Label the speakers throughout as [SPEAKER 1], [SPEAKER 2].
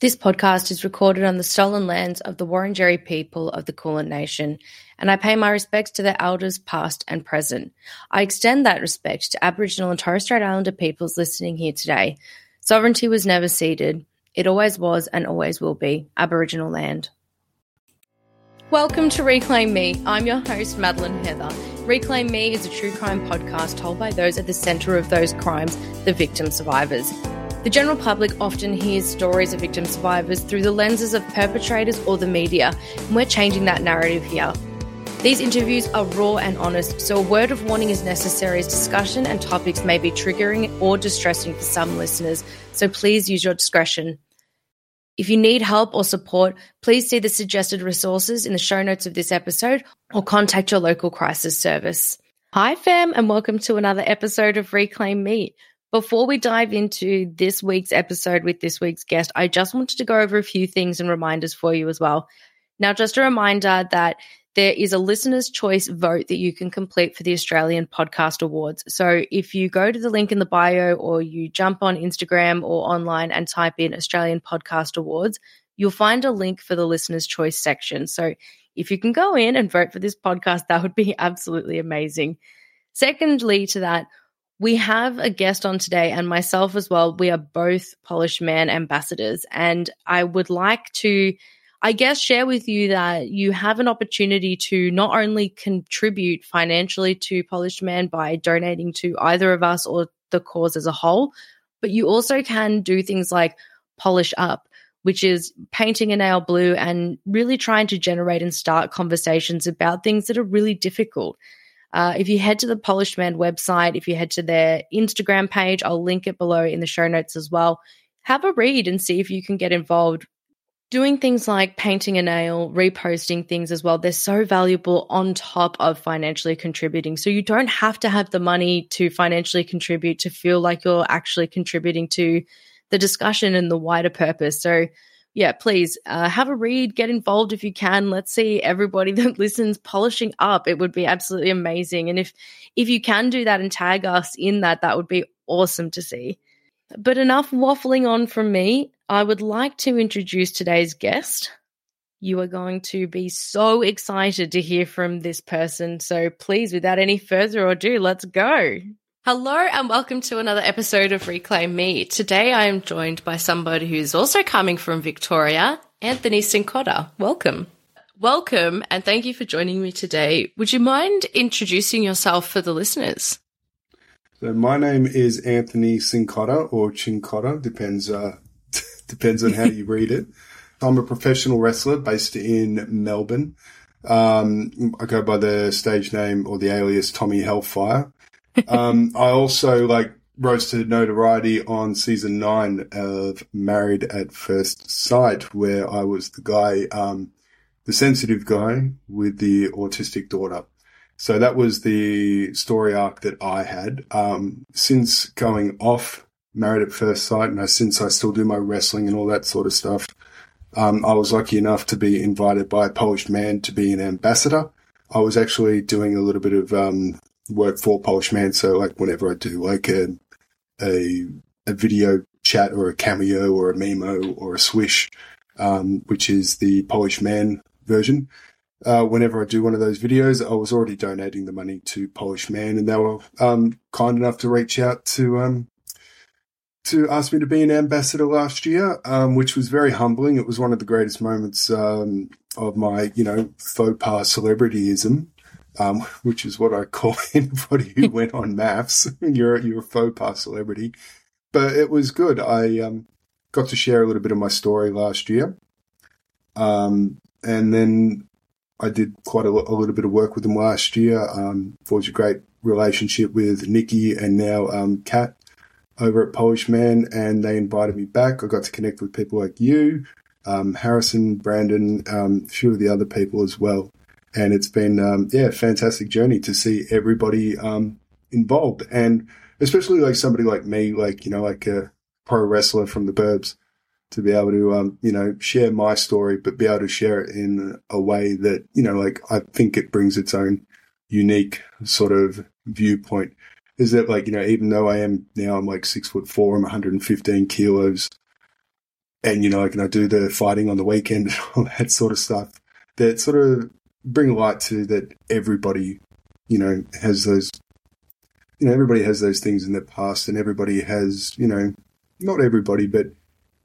[SPEAKER 1] This podcast is recorded on the stolen lands of the Wurundjeri people of the Kulin Nation, and I pay my respects to their elders past and present. I extend that respect to Aboriginal and Torres Strait Islander peoples listening here today. Sovereignty was never ceded. It always was and always will be Aboriginal land. Welcome to Reclaim Me. I'm your host, Madeleine Heather. Reclaim Me is a true crime podcast told by those at the centre of those crimes, the victim survivors. The general public often hears stories of victim survivors through the lenses of perpetrators or the media, and we're changing that narrative here. These interviews are raw and honest, so a word of warning is necessary as discussion and topics may be triggering or distressing for some listeners, so please use your discretion. If you need help or support, please see the suggested resources in the show notes of this episode or contact your local crisis service. Hi, fam, and welcome to another episode of Reclaim Me. Before we dive into this week's episode with this week's guest, I just wanted to go over a few things and reminders for you as well. Now, just a reminder that there is a listener's choice vote that you can complete for the Australian Podcast Awards. So if you go to the link in the bio or you jump on Instagram or online and type in Australian Podcast Awards, you'll find a link for the listener's choice section. So if you can go in and vote for this podcast, that would be absolutely amazing. Secondly, to that, we have a guest on today and myself as well. We are both Polished Man ambassadors, and I would like to, I guess, share with you that you have an opportunity to not only contribute financially to Polished Man by donating to either of us or the cause as a whole, but you also can do things like polish up, which is painting a nail blue and really trying to generate and start conversations about things that are really difficult. Uh, if you head to the Polished Man website, if you head to their Instagram page, I'll link it below in the show notes as well. Have a read and see if you can get involved. Doing things like painting a nail, reposting things as well, they're so valuable on top of financially contributing. So you don't have to have the money to financially contribute to feel like you're actually contributing to the discussion and the wider purpose. So yeah, please uh, have a read, get involved if you can. Let's see everybody that listens polishing up. It would be absolutely amazing. And if if you can do that and tag us in that, that would be awesome to see. But enough waffling on from me. I would like to introduce today's guest. You are going to be so excited to hear from this person. So please, without any further ado, let's go. Hello and welcome to another episode of Reclaim Me. Today I am joined by somebody who's also coming from Victoria, Anthony Cincotta. Welcome. Welcome and thank you for joining me today. Would you mind introducing yourself for the listeners?
[SPEAKER 2] So my name is Anthony Cincotta or Chincotta, depends uh, depends on how you read it. I'm a professional wrestler based in Melbourne. Um, I go by the stage name or the alias Tommy Hellfire. Um, I also like rose to notoriety on season nine of Married at First Sight, where I was the guy, um, the sensitive guy with the autistic daughter. So that was the story arc that I had. Um, since going off Married at First Sight, and I, since I still do my wrestling and all that sort of stuff, um, I was lucky enough to be invited by a Polished Man to be an ambassador. I was actually doing a little bit of um, work for Polished Man, so like whenever I do like a, a a video chat or a cameo or a Memmo or a swish, um, which is the Polished Man version. Uh, whenever I do one of those videos, I was already donating the money to Polished Man, and they were um, kind enough to reach out to um, to ask me to be an ambassador last year, um, which was very humbling. It was one of the greatest moments um, of my, you know, faux pas celebrityism, um, which is what I call anybody who went on MAFS. you're you're a faux pas celebrity, but it was good. I um, got to share a little bit of my story last year, um, and then I did quite a, a, little bit of work with them last year. Um, forged a great relationship with Nikki and now um, Kat over at Polished Man, and they invited me back. I got to connect with people like you, um, Harrison, Brandon, um, a few of the other people as well. And it's been, um, yeah, fantastic journey to see everybody um, involved. And especially like somebody like me, like, you know, like a pro wrestler from the burbs, to be able to, um, you know, share my story, but be able to share it in a way that, you know, like I think it brings its own unique sort of viewpoint is that like you know even though I am now I'm like six foot four I'm 115 kilos and you know like and I do the fighting on the weekend and all that sort of stuff that sort of bring light to that everybody you know has those you know everybody has those things in their past and everybody has you know not everybody but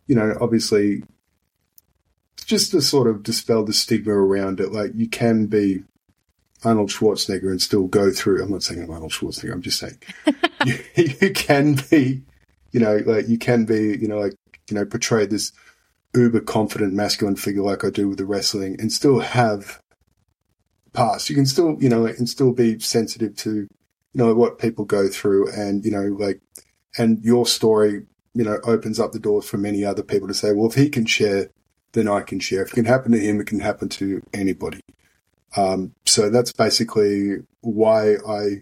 [SPEAKER 2] you know obviously just to sort of dispel the stigma around it like you can be Arnold Schwarzenegger and still go through. I'm not saying I'm Arnold Schwarzenegger. I'm just saying you, you, can be, you know, like you can be, you know, like you know, portray this uber confident masculine figure like I do with the wrestling, and still have past. You can still, you know, and still be sensitive to, you know, what people go through, and you know, like, and your story, you know, opens up the doors for many other people to say, well, if he can share, then I can share. If it can happen to him, it can happen to anybody. Um, so that's basically why I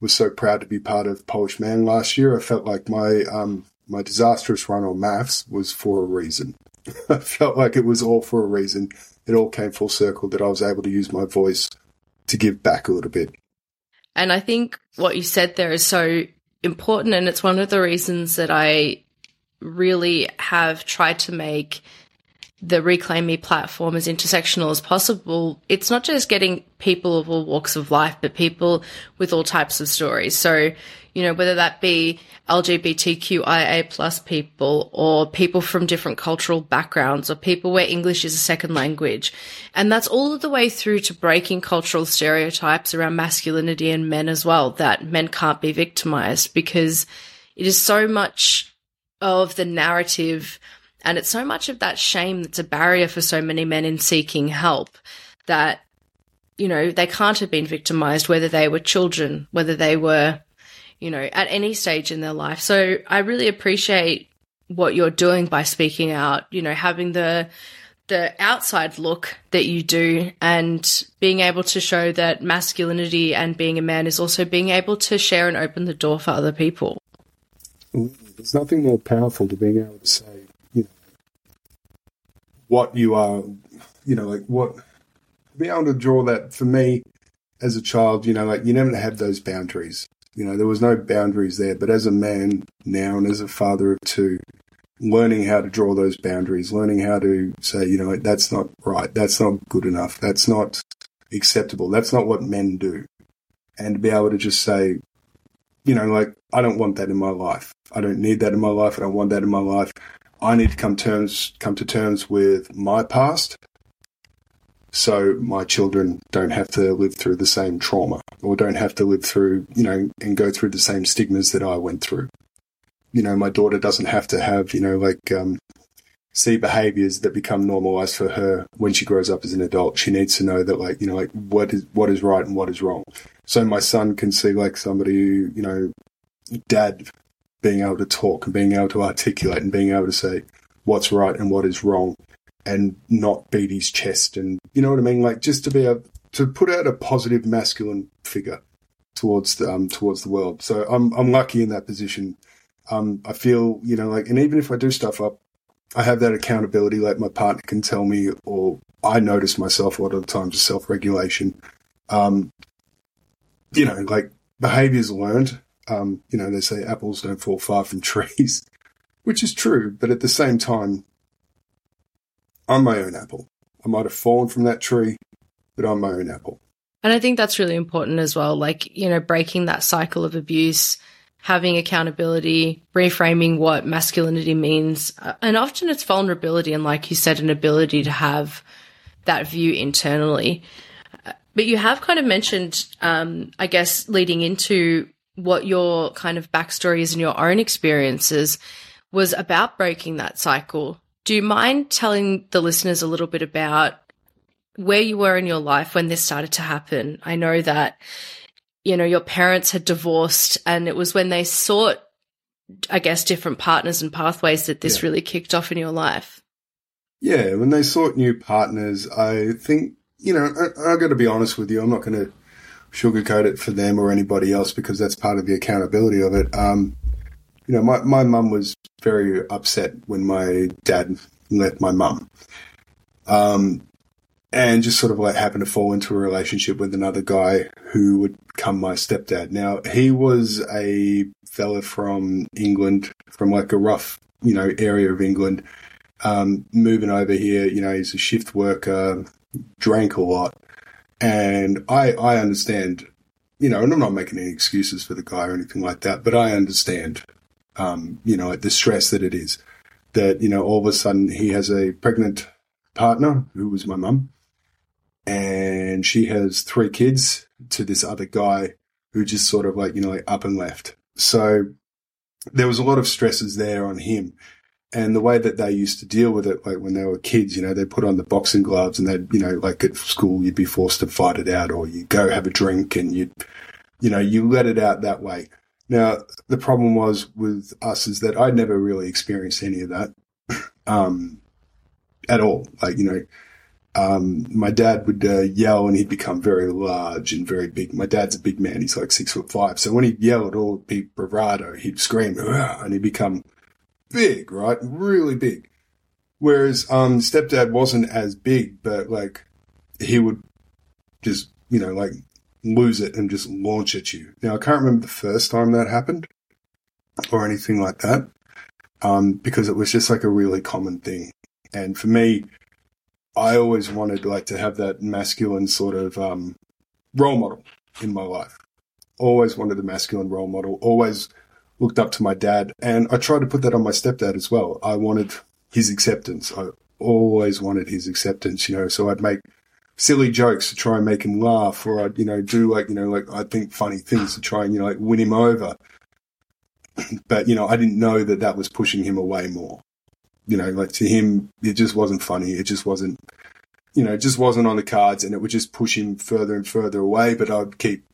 [SPEAKER 2] was so proud to be part of Polished Man last year. I felt like my um, my disastrous run on MAFS was for a reason. I felt like it was all for a reason. It all came full circle that I was able to use my voice to give back a little bit.
[SPEAKER 1] And I think what you said there is so important, and it's one of the reasons that I really have tried to make the Reclaim Me platform as intersectional as possible, it's not just getting people of all walks of life, but people with all types of stories. So, you know, whether that be LGBTQIA plus people or people from different cultural backgrounds or people where English is a second language. And that's all the way through to breaking cultural stereotypes around masculinity and men as well, that men can't be victimized because it is so much of the narrative and it's so much of that shame that's a barrier for so many men in seeking help that, you know, they can't have been victimized, whether they were children, whether they were, you know, at any stage in their life. So I really appreciate what you're doing by speaking out, you know, having the, the outside look that you do and being able to show that masculinity and being a man is also being able to share and open the door for other people.
[SPEAKER 2] There's nothing more powerful to being able to say, you know, what you are, you know, like what, be able to draw that for me as a child, you know, like you never had those boundaries. You know, there was no boundaries there. But as a man now and as a father of two, learning how to draw those boundaries, learning how to say, you know, that's not right, that's not good enough, that's not acceptable, that's not what men do. And to be able to just say, you know, like, I don't want that in my life. I don't need that in my life. I don't want that in my life. I need to come terms come to terms with my past so my children don't have to live through the same trauma or don't have to live through, you know, and go through the same stigmas that I went through. You know, my daughter doesn't have to have, you know, like um, see behaviors that become normalized for her when she grows up as an adult. She needs to know that, like, you know, like what is what is right and what is wrong. So my son can see like somebody, you know, dad being able to talk and being able to articulate and being able to say what's right and what is wrong and not beat his chest. And you know what I mean? Like just to be a to put out a positive masculine figure towards the, um, towards the world. So I'm I'm lucky in that position. Um, I feel you know like and even if I do stuff up I have that accountability. Like my partner can tell me or I notice myself a lot of the times of self-regulation. Um, you know like behaviors learned. Um, you know, they say apples don't fall far from trees, which is true. But at the same time, I'm my own apple. I might have fallen from that tree, but I'm my own apple.
[SPEAKER 1] And I think that's really important as well. Like, you know, breaking that cycle of abuse having accountability, reframing what masculinity means. Uh, and often it's vulnerability and, like you said, an ability to have that view internally. Uh, but you have kind of mentioned, um, I guess, leading into what your kind of backstory is and your own experiences was about breaking that cycle. Do you mind telling the listeners a little bit about where you were in your life when this started to happen? I know that you know, your parents had divorced and it was when they sought, I guess, different partners and pathways that this yeah. really kicked off in your life.
[SPEAKER 2] Yeah, when they sought new partners, I think, you know, I, I got to be honest with you, I'm not going to sugarcoat it for them or anybody else because that's part of the accountability of it. Um, you know, my, my mum was very upset when my dad left my mum. Um, and just sort of like happened to fall into a relationship with another guy who would become my stepdad. Now, he was a fella from England, from like a rough, you know, area of England, um, moving over here. You know, he's a shift worker, drank a lot. And I, I understand, you know, and I'm not making any excuses for the guy or anything like that, but I understand, um, you know, the stress that it is that, you know, all of a sudden he has a pregnant partner who was my mum and she has three kids to this other guy who just sort of like, you know, like up and left. So there was a lot of stresses there on him. And the way that they used to deal with it, like when they were kids, you know, they put on the boxing gloves and they'd, you know, like at school, you'd be forced to fight it out or you go have a drink and you'd, you know, you let it out that way. Now, the problem was with us is that I'd never really experienced any of that, um, at all. Like, you know, um, my dad would uh, yell and he'd become very large and very big. My dad's a big man. He's like six foot five. So when he'd yell, it'd all be bravado. He'd scream and he'd become big, right? Really big. Whereas, um, stepdad wasn't as big, but like he would just, you know, like lose it and just launch at you. Now, I can't remember the first time that happened or anything like that. Um, because it was just like a really common thing. And for me, I always wanted like to have that masculine sort of um, role model in my life. Always wanted a masculine role model. Always looked up to my dad, and I tried to put that on my stepdad as well. I wanted his acceptance. I always wanted his acceptance, you know. So I'd make silly jokes to try and make him laugh, or I'd you know do like you know like I think funny things to try and you know like win him over. but you know I didn't know that that was pushing him away more you know, like to him, it just wasn't funny. It just wasn't, you know, it just wasn't on the cards and it would just push him further and further away. But I'd keep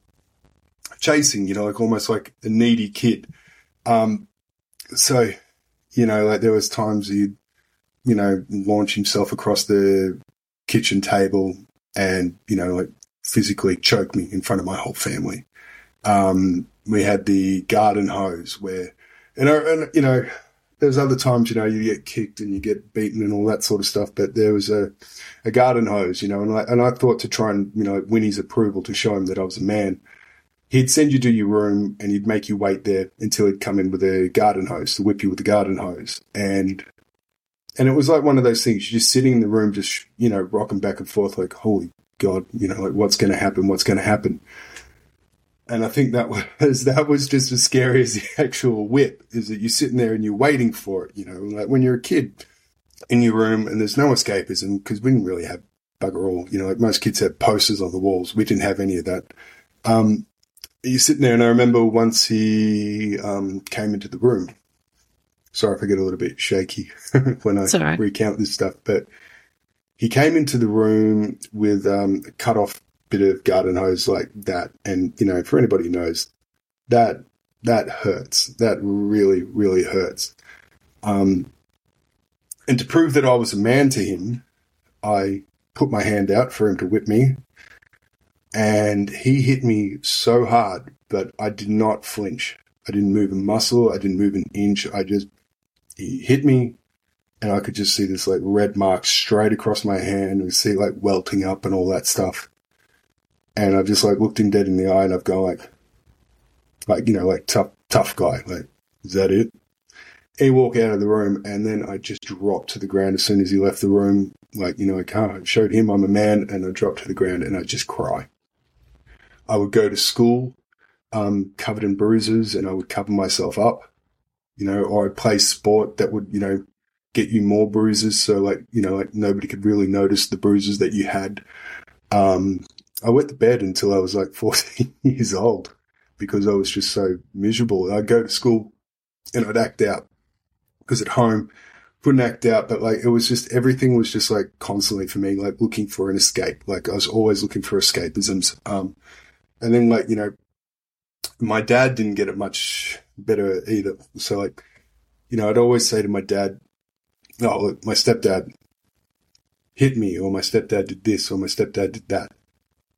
[SPEAKER 2] chasing, you know, like almost like a needy kid. Um, so, you know, like there was times he'd, you know, launch himself across the kitchen table and, you know, like physically choke me in front of my whole family. Um, we had the garden hose where, and, I, and you know, there's other times, you know, you get kicked and you get beaten and all that sort of stuff. But there was a, a garden hose, you know, and I, and I thought to try and, you know, win his approval to show him that I was a man. He'd send you to your room and he'd make you wait there until he'd come in with a garden hose to whip you with the garden hose. And, and it was like one of those things, you're just sitting in the room, just, you know, rocking back and forth, like, holy God, you know, like what's going to happen? What's going to happen? And I think that was that was just as scary as the actual whip. Is that you're sitting there and you're waiting for it. You know, like when you're a kid in your room and there's no escapism because we didn't really have bugger all. You know, like most kids had posters on the walls. We didn't have any of that. Um, you're sitting there, and I remember once he um, came into the room. Sorry if I get a little bit shaky when I right. recount this stuff, but he came into the room with um, a cut off bit of garden hose like that. And, you know, for anybody who knows, that, that hurts. That really, really hurts. Um, and to prove that I was a man to him, I put my hand out for him to whip me. And he hit me so hard, but I did not flinch. I didn't move a muscle. I didn't move an inch. I just, he hit me and I could just see this like red mark straight across my hand and see like welting up and all that stuff. And I've just like looked him dead in the eye and I've gone like, like, you know, like tough, tough guy. Like, is that it? He walked out of the room and then I just dropped to the ground as soon as he left the room. Like, you know, I can't, I showed him I'm a man and I dropped to the ground and I just cry. I would go to school. um, covered in bruises and I would cover myself up, you know, or I'd play sport that would, you know, get you more bruises. So like, you know, like nobody could really notice the bruises that you had. Um, I went to bed until I was like 14 years old because I was just so miserable. I'd go to school and I'd act out because at home couldn't act out, but like it was just everything was just like constantly for me, like looking for an escape. Like I was always looking for escapisms. Um, and then like, you know, my dad didn't get it much better either. So like, you know, I'd always say to my dad, "Oh, look, my stepdad hit me, or my stepdad did this, or my stepdad did that,"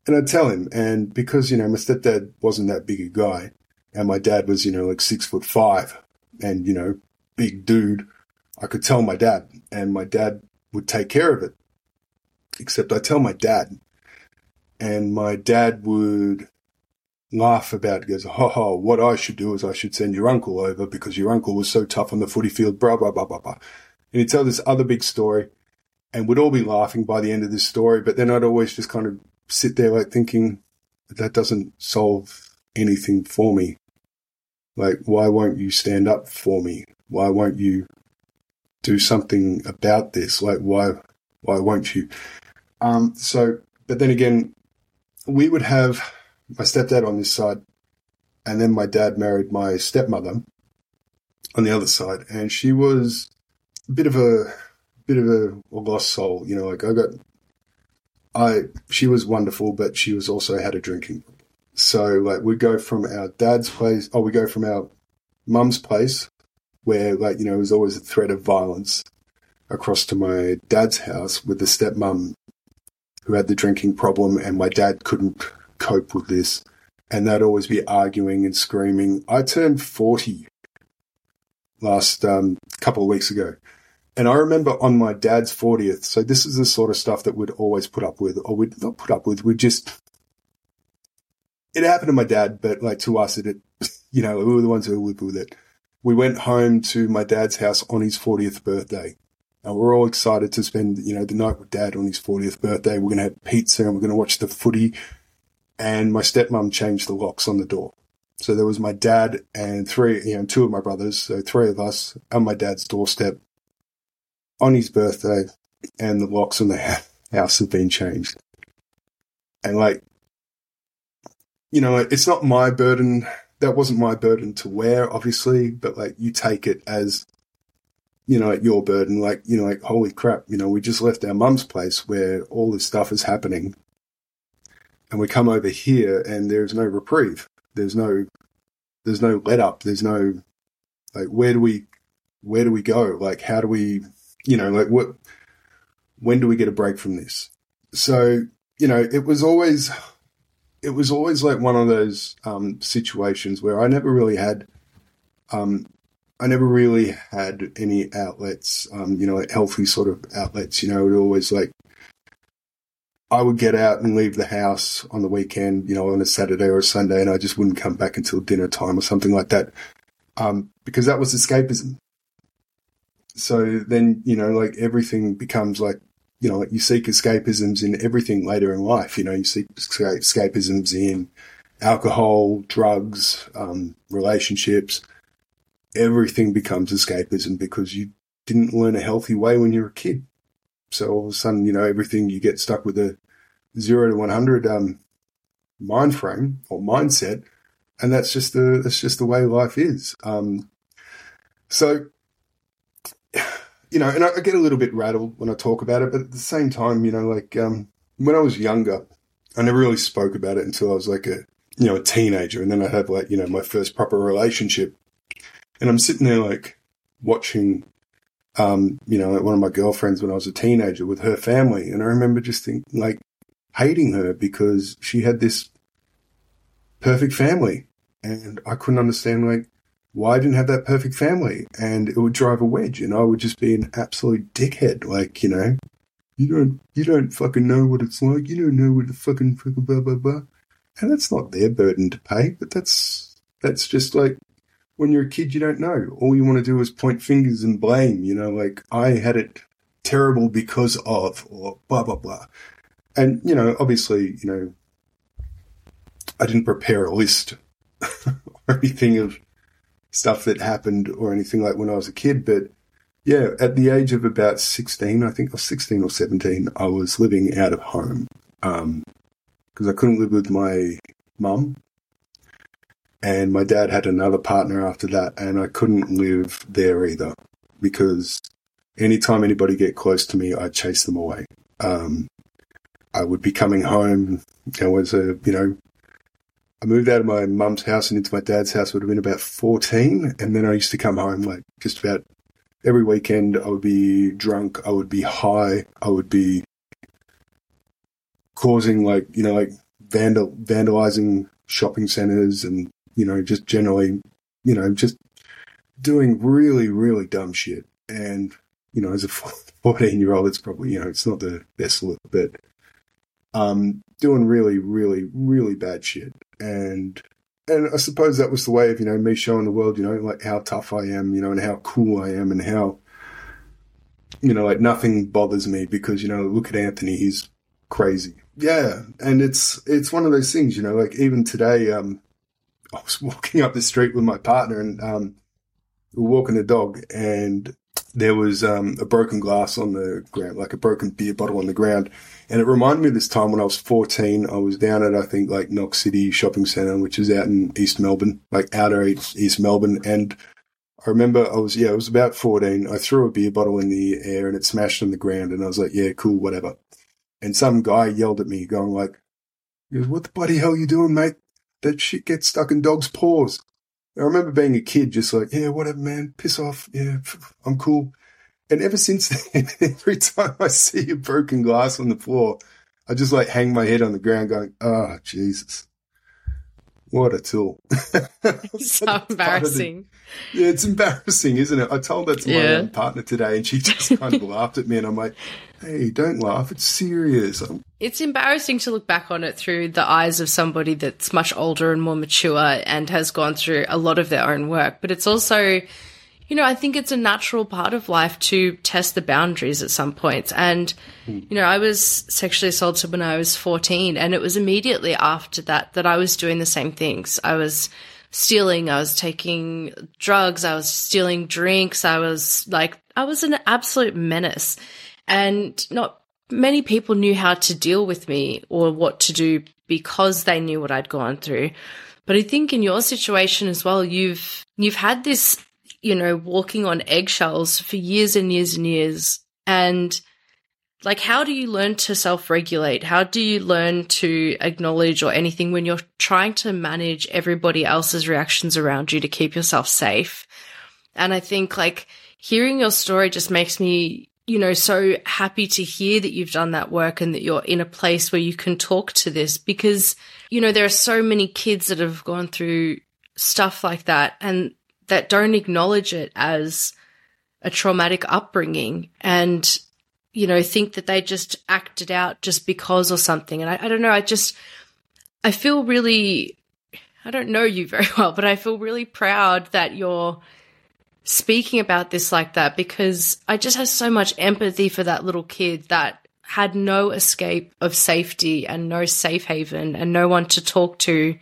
[SPEAKER 2] and I'd tell him. And because you know my stepdad wasn't that big a guy, and my dad was you know like six foot five, and you know big dude, I could tell my dad, and my dad would take care of it. Except I tell my dad, and my dad would laugh about goes, ho, what I should do is I should send your uncle over because your uncle was so tough on the footy field, blah, blah, blah, blah, blah. And he'd tell this other big story and we'd all be laughing by the end of this story. But then I'd always just kind of sit there like thinking, that doesn't solve anything for me. Like, why won't you stand up for me? Why won't you do something about this? Like, why, why won't you? Um, so, but then again, we would have my stepdad on this side, and then my dad married my stepmother on the other side, and she was a bit of a bit of a, lost soul. You know, like I got, I she was wonderful, but she was also had a drinking. So like we go from our dad's place, oh, we go from our mum's place, where like you know there was always a threat of violence, across to my dad's house with the stepmom who had the drinking problem, and my dad couldn't cope with this. And they'd always be arguing and screaming. I turned 40 last um, couple of weeks ago. And I remember on my dad's 40th, so this is the sort of stuff that we'd always put up with, or we'd not put up with, we'd just, it happened to my dad, but like to us, it, you know, we were the ones who lived with it. We went home to my dad's house on his 40th birthday. And we're all excited to spend, you know, the night with dad on his 40th birthday. We're going to have pizza and we're going to watch the footy and my stepmom changed the locks on the door. So there was my dad and three, you know, two of my brothers, so three of us on my dad's doorstep on his birthday, and the locks on the house have been changed. And like, you know, it's not my burden. That wasn't my burden to wear, obviously, but like you take it as, you know, your burden. Like, you know, like, holy crap, you know, we just left our mum's place where all this stuff is happening and we come over here and there's no reprieve. There's no, there's no let up. There's no, like, where do we, where do we go? Like, how do we, you know, like what, when do we get a break from this? So, you know, it was always, it was always like one of those um, situations where I never really had, um, I never really had any outlets, um, you know, healthy sort of outlets. You know, it always like I would get out and leave the house on the weekend, you know, on a Saturday or a Sunday, and I just wouldn't come back until dinner time or something like that, um, because that was escapism. So then, you know, like everything becomes like, you know, like you seek escapisms in everything later in life. You know, you seek escapisms in alcohol, drugs, um, relationships. Everything becomes escapism because you didn't learn a healthy way when you were a kid. So all of a sudden, you know, everything you get stuck with a zero to 100 um, mind frame or mindset. And that's just the, that's just the way life is. Um, so, you know, and I, I, get a little bit rattled when I talk about it, but at the same time, you know, like, um, when I was younger, I never really spoke about it until I was like a, you know, a teenager. And then I had like, you know, my first proper relationship. And I'm sitting there like watching um, you know, one of my girlfriends when I was a teenager with her family. And I remember just thinking, like, hating her because she had this perfect family. And I couldn't understand, like, why I didn't have that perfect family. And it would drive a wedge. And I would just be an absolute dickhead. Like, you know, you don't, you don't fucking know what it's like. You don't know what the fucking blah, blah, blah. And that's not their burden to pay, but that's, that's just like when you're a kid, you don't know. All you want to do is point fingers and blame, you know, like I had it terrible because of, or blah, blah, blah. And, you know, obviously, you know, I didn't prepare a list or anything of stuff that happened or anything like when I was a kid. But yeah, at the age of about 16, I think I was 16 or 17, I was living out of home. Um, cause I couldn't live with my mum and my dad had another partner after that and I couldn't live there either because anytime anybody get close to me, I'd chase them away. Um, I would be coming home. I was a, you know, I moved out of my mum's house and into my dad's house would have been about 14. And then I used to come home like just about every weekend. I would be drunk. I would be high. I would be causing like, you know, like vandal, vandalizing shopping centers and, you know, just generally, you know, just doing really, really dumb shit. And, you know, as a 14 year old, it's probably, you know, it's not the best look, but um, doing really, really, really bad shit. And and I suppose that was the way of, you know, me showing the world, you know, like how tough I am, you know, and how cool I am and how, you know, like nothing bothers me because, you know, look at Anthony, he's crazy. Yeah. And it's, it's one of those things, you know, like even today, um, I was walking up the street with my partner and, um, we were walking the dog and there was um, a broken glass on the ground, like a broken beer bottle on the ground. And it reminded me of this time when I was 14. I was down at, I think, like Knox City Shopping Centre, which is out in East Melbourne, like outer East Melbourne. And I remember I was, yeah, I was about 14. I threw a beer bottle in the air and it smashed on the ground. And I was like, yeah, cool, whatever. And some guy yelled at me, going like, what the bloody hell are you doing, mate? That shit gets stuck in dogs' paws. I remember being a kid, just like, yeah, whatever, man, piss off. Yeah, I'm cool. And ever since then, every time I see a broken glass on the floor, I just like hang my head on the ground going, oh, Jesus. What a tool.
[SPEAKER 1] so embarrassing.
[SPEAKER 2] The, yeah, it's embarrassing, isn't it? I told that to my yeah. partner today and she just kind of laughed at me and I'm like, hey, don't laugh. It's serious. I'm-
[SPEAKER 1] it's embarrassing to look back on it through the eyes of somebody that's much older and more mature and has gone through a lot of their own work. But it's also, you know, I think it's a natural part of life to test the boundaries at some points. And, hmm. you know, I was sexually assaulted when I was 14 and it was immediately after that that I was doing the same things. I was stealing, I was taking drugs, I was stealing drinks, I was like, I was an absolute menace. And not many people knew how to deal with me or what to do because they knew what I'd gone through. But I think in your situation as well, you've you've had this, you know, walking on eggshells for years and years and years. And like how do you learn to self-regulate? How do you learn to acknowledge or anything when you're trying to manage everybody else's reactions around you to keep yourself safe? And I think like hearing your story just makes me you know, so happy to hear that you've done that work and that you're in a place where you can talk to this because, you know, there are so many kids that have gone through stuff like that and that don't acknowledge it as a traumatic upbringing and, you know, think that they just acted out just because or something. And I, I don't know, I just, I feel really, I don't know you very well, but I feel really proud that you're, speaking about this like that because I just have so much empathy for that little kid that had no escape of safety and no safe haven and no one to talk to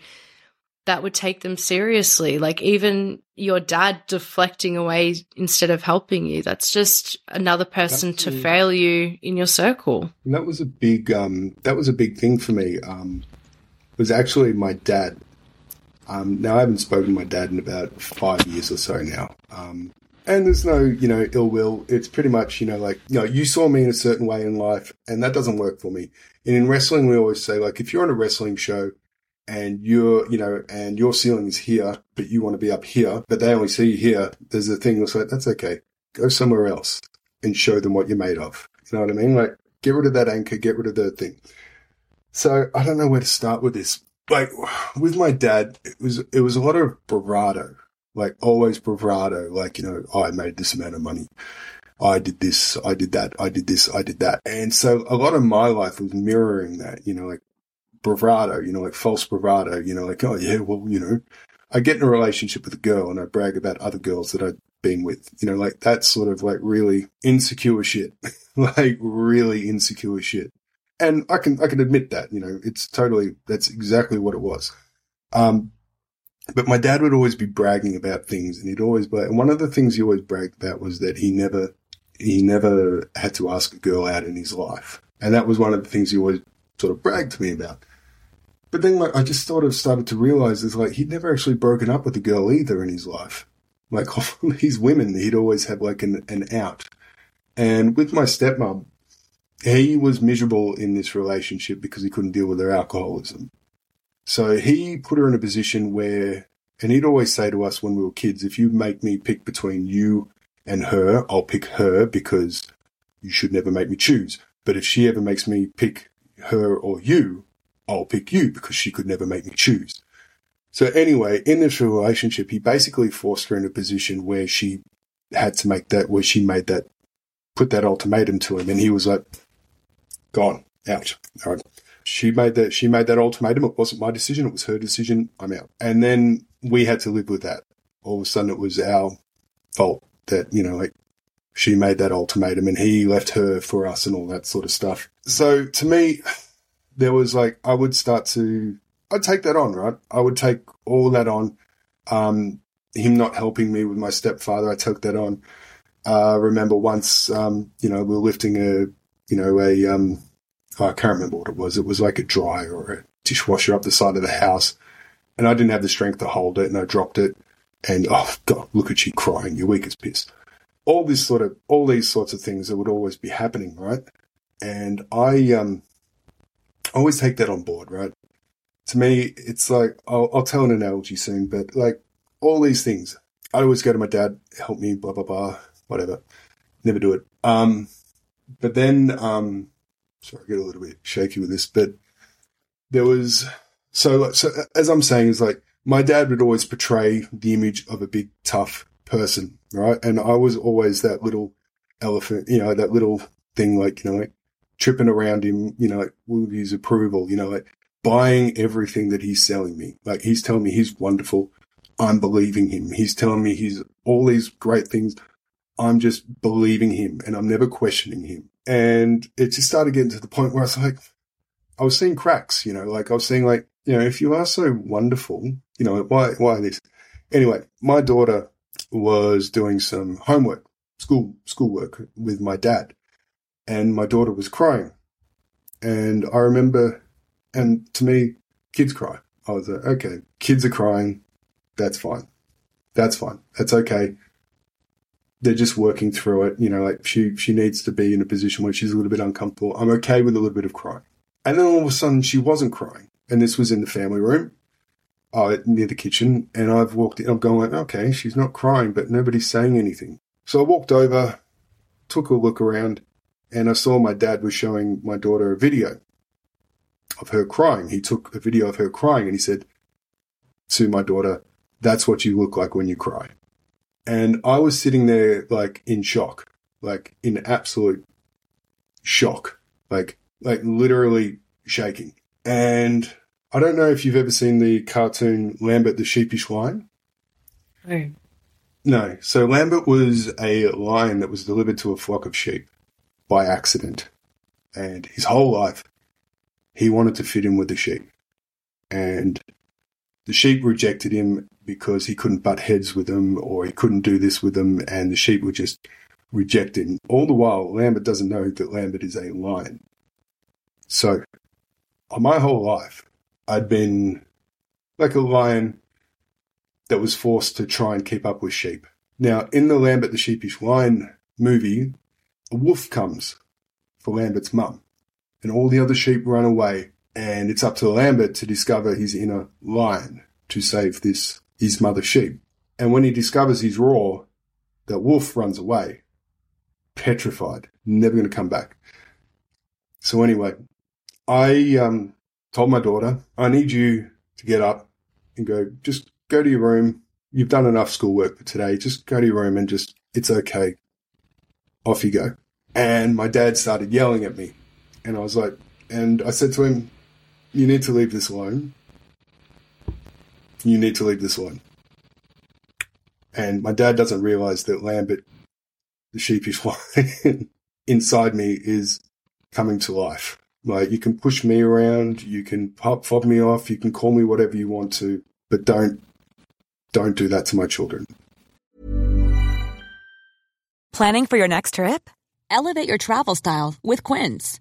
[SPEAKER 1] that would take them seriously. Like even your dad deflecting away instead of helping you. That's just another person That's to a, fail you in your circle.
[SPEAKER 2] And that was a big um that was a big thing for me. Um it was actually my dad um, now, I haven't spoken to my dad in about five years or so now. Um, and there's no, you know, ill will. It's pretty much, you know, like, you know, you saw me in a certain way in life and that doesn't work for me. And in wrestling, we always say, like, if you're on a wrestling show and you're, you know, and your ceiling is here, but you want to be up here, but they only see you here, there's a thing that's like, that's okay. Go somewhere else and show them what you're made of. You know what I mean? Like, get rid of that anchor, get rid of the thing. So I don't know where to start with this, like with my dad, it was it was a lot of bravado, like always bravado. Like you know, oh, I made this amount of money. I did this, I did that, I did this, I did that. And so a lot of my life was mirroring that, you know, like bravado, you know, like false bravado, you know, like, oh yeah, well, you know, I get in a relationship with a girl and I brag about other girls that I've been with, you know, like that sort of like really insecure shit, like really insecure shit and I can I can admit that you know it's totally that's exactly what it was. Um, but my dad would always be bragging about things and he'd always, but one of the things he always bragged about was that he never, he never had to ask a girl out in his life. And that was one of the things he always sort of bragged to me about. But then like, I just sort of started to realize is like he'd never actually broken up with a girl either in his life. Like all these women, he'd always have like an, an out. And with my stepmom, he was miserable in this relationship because he couldn't deal with her alcoholism. So he put her in a position where, and he'd always say to us when we were kids, if you make me pick between you and her, I'll pick her because you should never make me choose. But if she ever makes me pick her or you, I'll pick you because she could never make me choose. So anyway, in this relationship, he basically forced her in a position where she had to make that, where she made that, put that ultimatum to him. And he was like, gone, out. Right. She made that, she made that ultimatum. It wasn't my decision. It was her decision. I'm out. And then we had to live with that. All of a sudden it was our fault that, you know, like she made that ultimatum and he left her for us and all that sort of stuff. So to me, there was like, I would start to, I'd take that on, right? I would take all that on. Um, him not helping me with my stepfather, I took that on. Uh, remember once, um, you know, we were lifting a, you know, a, um, I can't remember what it was. It was like a dryer or a dishwasher up the side of the house. And I didn't have the strength to hold it and I dropped it. And oh, God, look at you crying. You're weak as piss. All this sort of, all these sorts of things that would always be happening, right? And I, um, always take that on board, right? To me, it's like, I'll, I'll tell an analogy soon, but like all these things, I always go to my dad, help me, blah, blah, blah, whatever. Never do it. Um, but then, um, sorry, I get a little bit shaky with this, but there was, so, so as I'm saying is like, my dad would always portray the image of a big, tough person, right? And I was always that little elephant, you know, that little thing like, you know, like tripping around him, you know, like with his approval, you know, like buying everything that he's selling me. Like he's telling me he's wonderful. I'm believing him. He's telling me he's all these great things. I'm just believing him and I'm never questioning him. And it just started getting to the point where I was like, I was seeing cracks, you know, like I was seeing like, you know, if you are so wonderful, you know, why, why this? Anyway, my daughter was doing some homework, school, schoolwork with my dad and my daughter was crying. And I remember, and to me, kids cry. I was like, okay, kids are crying. That's fine. That's fine. That's okay. They're just working through it. You know, like she, she needs to be in a position where she's a little bit uncomfortable. I'm okay with a little bit of crying. And then all of a sudden she wasn't crying. And this was in the family room, uh, near the kitchen. And I've walked in, I'm going, okay, she's not crying, but nobody's saying anything. So I walked over, took a look around, and I saw my dad was showing my daughter a video of her crying. He took a video of her crying and he said to my daughter, That's what you look like when you cry. And I was sitting there like in shock, like in absolute shock, like, like literally shaking. And I don't know if you've ever seen the cartoon Lambert the Sheepish Lion.
[SPEAKER 1] No.
[SPEAKER 2] No. So Lambert was a lion that was delivered to a flock of sheep by accident. And his whole life, he wanted to fit in with the sheep. And the sheep rejected him because he couldn't butt heads with them or he couldn't do this with them. And the sheep would just reject him. All the while, Lambert doesn't know that Lambert is a lion. So, my whole life, I'd been like a lion that was forced to try and keep up with sheep. Now, in the Lambert the Sheepish Lion movie, a wolf comes for Lambert's mum, and all the other sheep run away, and it's up to Lambert to discover his inner lion to save this his mother sheep. And when he discovers his roar, that wolf runs away, petrified, never going to come back. So anyway, I um, told my daughter, I need you to get up and go, just go to your room. You've done enough schoolwork for today. Just go to your room and just, it's okay. Off you go. And my dad started yelling at me. And I was like, and I said to him, you need to leave this alone. You need to leave this alone. And my dad doesn't realize that Lambert, the sheepish lion inside me is coming to life. Like you can push me around, you can pop, fob me off, you can call me whatever you want to, but don't don't do that to my children.
[SPEAKER 3] Planning for your next trip?
[SPEAKER 4] Elevate your travel style with Quince.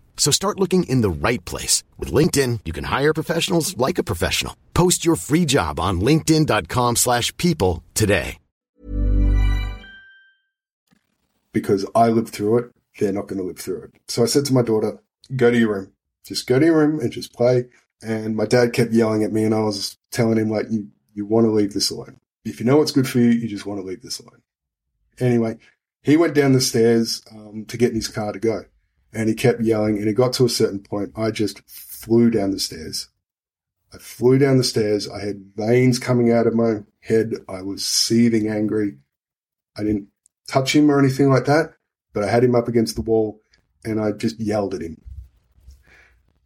[SPEAKER 5] So start looking in the right place. With LinkedIn, you can hire professionals like a professional. Post your free job on linkedin.com slash people today.
[SPEAKER 2] Because I lived through it, they're not going to live through it. So I said to my daughter, go to your room. Just go to your room and just play. And my dad kept yelling at me and I was telling him like, you, you want to leave this alone. If you know what's good for you, you just want to leave this alone. Anyway, he went down the stairs um, to get in his car to go and he kept yelling and it got to a certain point. I just flew down the stairs. I flew down the stairs. I had veins coming out of my head. I was seething angry. I didn't touch him or anything like that, but I had him up against the wall and I just yelled at him.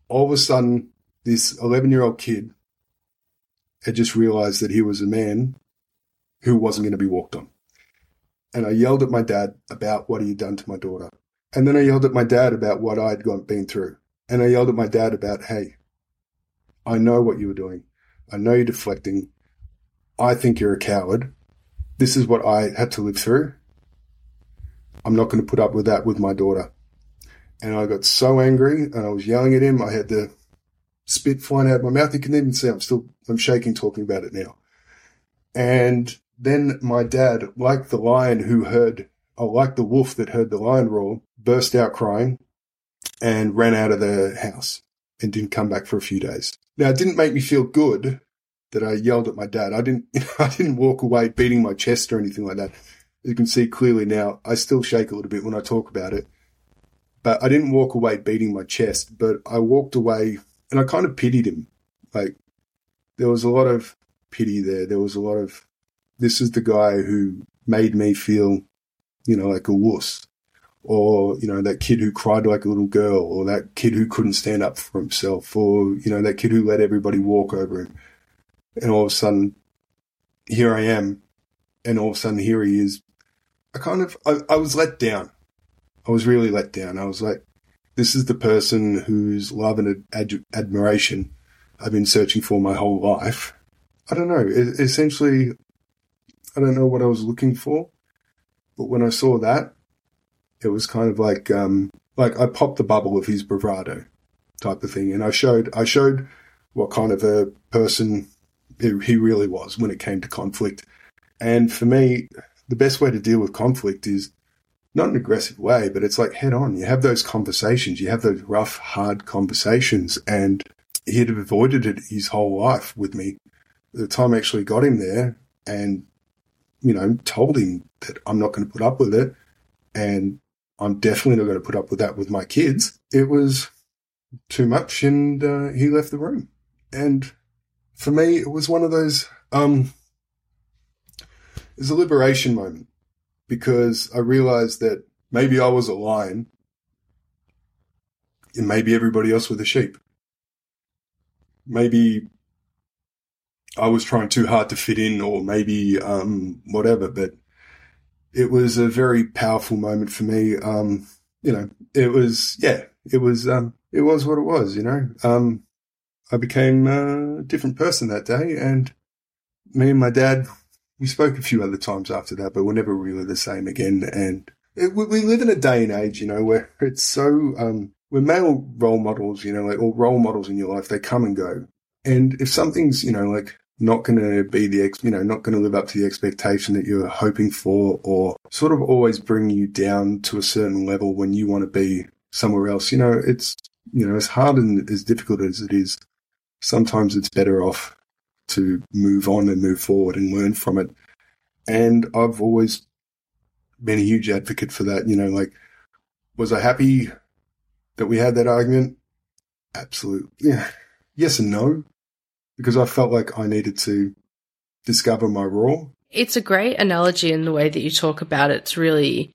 [SPEAKER 2] All of a sudden, this 11 year old kid had just realized that he was a man who wasn't going to be walked on. And I yelled at my dad about what he had done to my daughter. And then I yelled at my dad about what I'd gone, been through. And I yelled at my dad about, hey, I know what you were doing. I know you're deflecting. I think you're a coward. This is what I had to live through. I'm not going to put up with that with my daughter. And I got so angry and I was yelling at him. I had the spit flying out of my mouth. You can even see I'm still, I'm shaking talking about it now. And then my dad, like the lion who heard, or like the wolf that heard the lion roar, burst out crying and ran out of the house and didn't come back for a few days. Now, it didn't make me feel good that I yelled at my dad. I didn't, I didn't walk away beating my chest or anything like that. As you can see clearly now, I still shake a little bit when I talk about it, but I didn't walk away beating my chest, but I walked away and I kind of pitied him. Like there was a lot of pity there. There was a lot of, this is the guy who made me feel, you know, like a wuss or you know that kid who cried like a little girl, or that kid who couldn't stand up for himself, or you know that kid who let everybody walk over him, and all of a sudden, here I am, and all of a sudden here he is. I kind of I, I was let down. I was really let down. I was like, this is the person whose love and ad- admiration I've been searching for my whole life. I don't know. It, essentially, I don't know what I was looking for But when I saw that, it was kind of like, um, like I popped the bubble of his bravado type of thing. And I showed, I showed what kind of a person he really was when it came to conflict. And for me, the best way to deal with conflict is not an aggressive way, but it's like head on. You have those conversations, you have those rough, hard conversations. And he had avoided it his whole life with me. The time I actually got him there and, you know, told him that I'm not going to put up with it. And I'm definitely not going to put up with that with my kids. It was too much and uh, he left the room. And for me, it was one of those, um, it was a liberation moment because I realized that maybe I was a lion and maybe everybody else was a sheep. Maybe I was trying too hard to fit in or maybe, um, whatever, but it was a very powerful moment for me. Um, you know, it was, yeah, it was, um, it was what it was, you know. Um, I became a different person that day and me and my dad, we spoke a few other times after that, but we're never really the same again. And it, we live in a day and age, you know, where it's so, um, we're male role models, you know, like, or role models in your life, they come and go. And if something's, you know, like not going to be the, ex, you know, not going to live up to the expectation that you're hoping for or sort of always bring you down to a certain level when you want to be somewhere else, you know, it's, you know, as hard and as difficult as it is, sometimes it's better off to move on and move forward and learn from it. And I've always been a huge advocate for that. You know, like, was I happy that we had that argument? Absolutely. Yeah. Yes and no, because I felt like I needed to discover my roar.
[SPEAKER 1] It's a great analogy in the way that you talk about it. It's really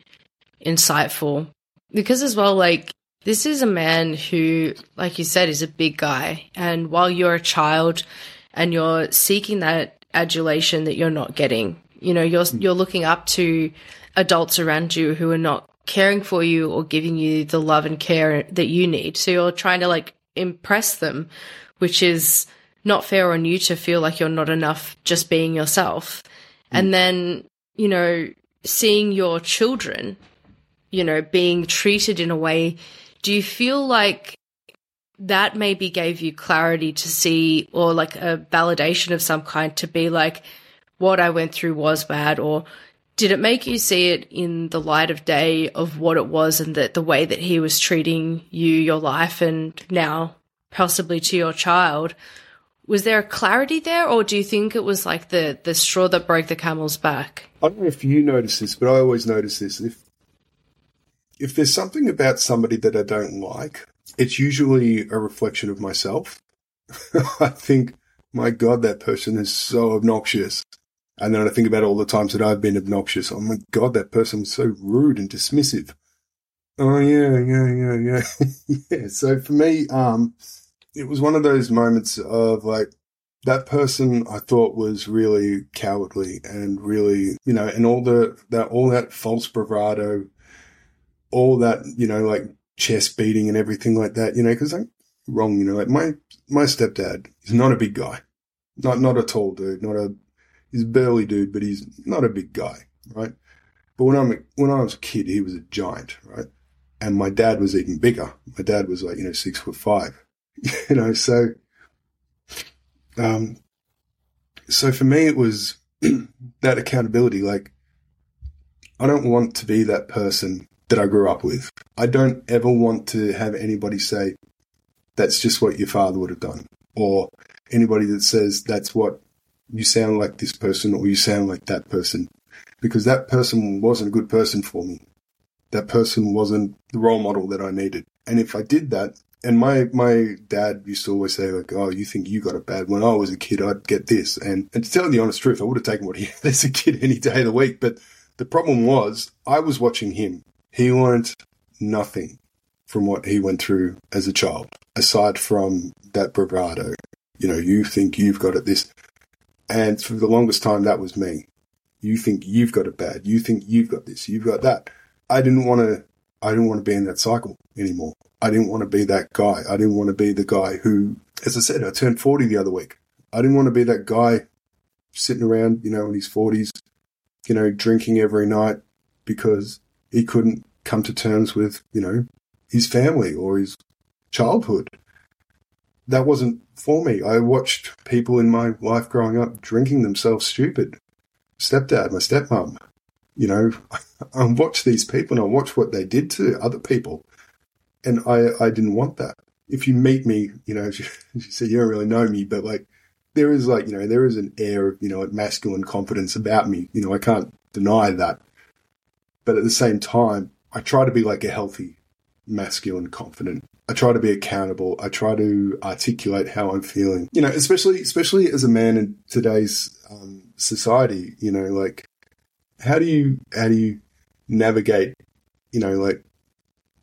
[SPEAKER 1] insightful because as well, like this is a man who, like you said, is a big guy. And while you're a child and you're seeking that adulation that you're not getting, you know, you're, hmm. you're looking up to adults around you who are not caring for you or giving you the love and care that you need. So you're trying to like impress them, which is not fair on you to feel like you're not enough just being yourself. Mm. And then, you know, seeing your children, you know, being treated in a way do you feel like that maybe gave you clarity to see or like a validation of some kind to be like, what I went through was bad? Or did it make you see it in the light of day of what it was and that the way that he was treating you, your life, and now possibly to your child? Was there a clarity there, or do you think it was like the the straw that broke the camel's back?
[SPEAKER 2] I don't know if you notice this, but I always notice this. If if there's something about somebody that I don't like, it's usually a reflection of myself. I think, my God, that person is so obnoxious. And then I think about all the times that I've been obnoxious. Oh my God, that person was so rude and dismissive. Oh yeah, yeah, yeah, yeah. yeah. So for me, um, it was one of those moments of like, that person I thought was really cowardly and really, you know, and all the, that, all that false bravado, all that, you know, like chest beating and everything like that, you know, because I'm wrong, you know, like my, my stepdad is not a big guy, not, not a tall dude, not a, he's a burly dude, but he's not a big guy, right? But when I'm, when I was a kid, he was a giant, right? And my dad was even bigger. My dad was like, you know, six foot five, you know, so, um, so for me, it was that accountability. Like, I don't want to be that person that I grew up with. I don't ever want to have anybody say, that's just what your father would have done. Or anybody that says that's what you sound like this person or you sound like that person. Because that person wasn't a good person for me. That person wasn't the role model that I needed. And if I did that, and my, my dad used to always say like, oh, you think you got it bad. When I was a kid, I'd get this. And, and to tell the honest truth, I would have taken what he had as a kid any day of the week. But the problem was I was watching him he learned nothing from what he went through as a child, aside from that bravado. You know, you think you've got it this. And for the longest time, that was me. You think you've got it bad. You think you've got this. You've got that. I didn't want to, I didn't want to be in that cycle anymore. I didn't want to be that guy. I didn't want to be the guy who, as I said, I turned 40 the other week. I didn't want to be that guy sitting around, you know, in his 40s, you know, drinking every night, because he couldn't come to terms with, you know, his family or his childhood. That wasn't for me. I watched people in my life growing up drinking themselves stupid. Stepdad, my stepmom, you know, I watched these people and I watched what they did to other people. And I, I didn't want that. If you meet me, you know, as you said, you don't really know me, but like, there is like, you know, there is an air of, you know, masculine confidence about me. You know, I can't deny that. But at the same time, I try to be like a healthy, masculine, confident. I try to be accountable. I try to articulate how I'm feeling. You know, especially especially as a man in today's um, society. You know, like how do you how do you navigate? You know, like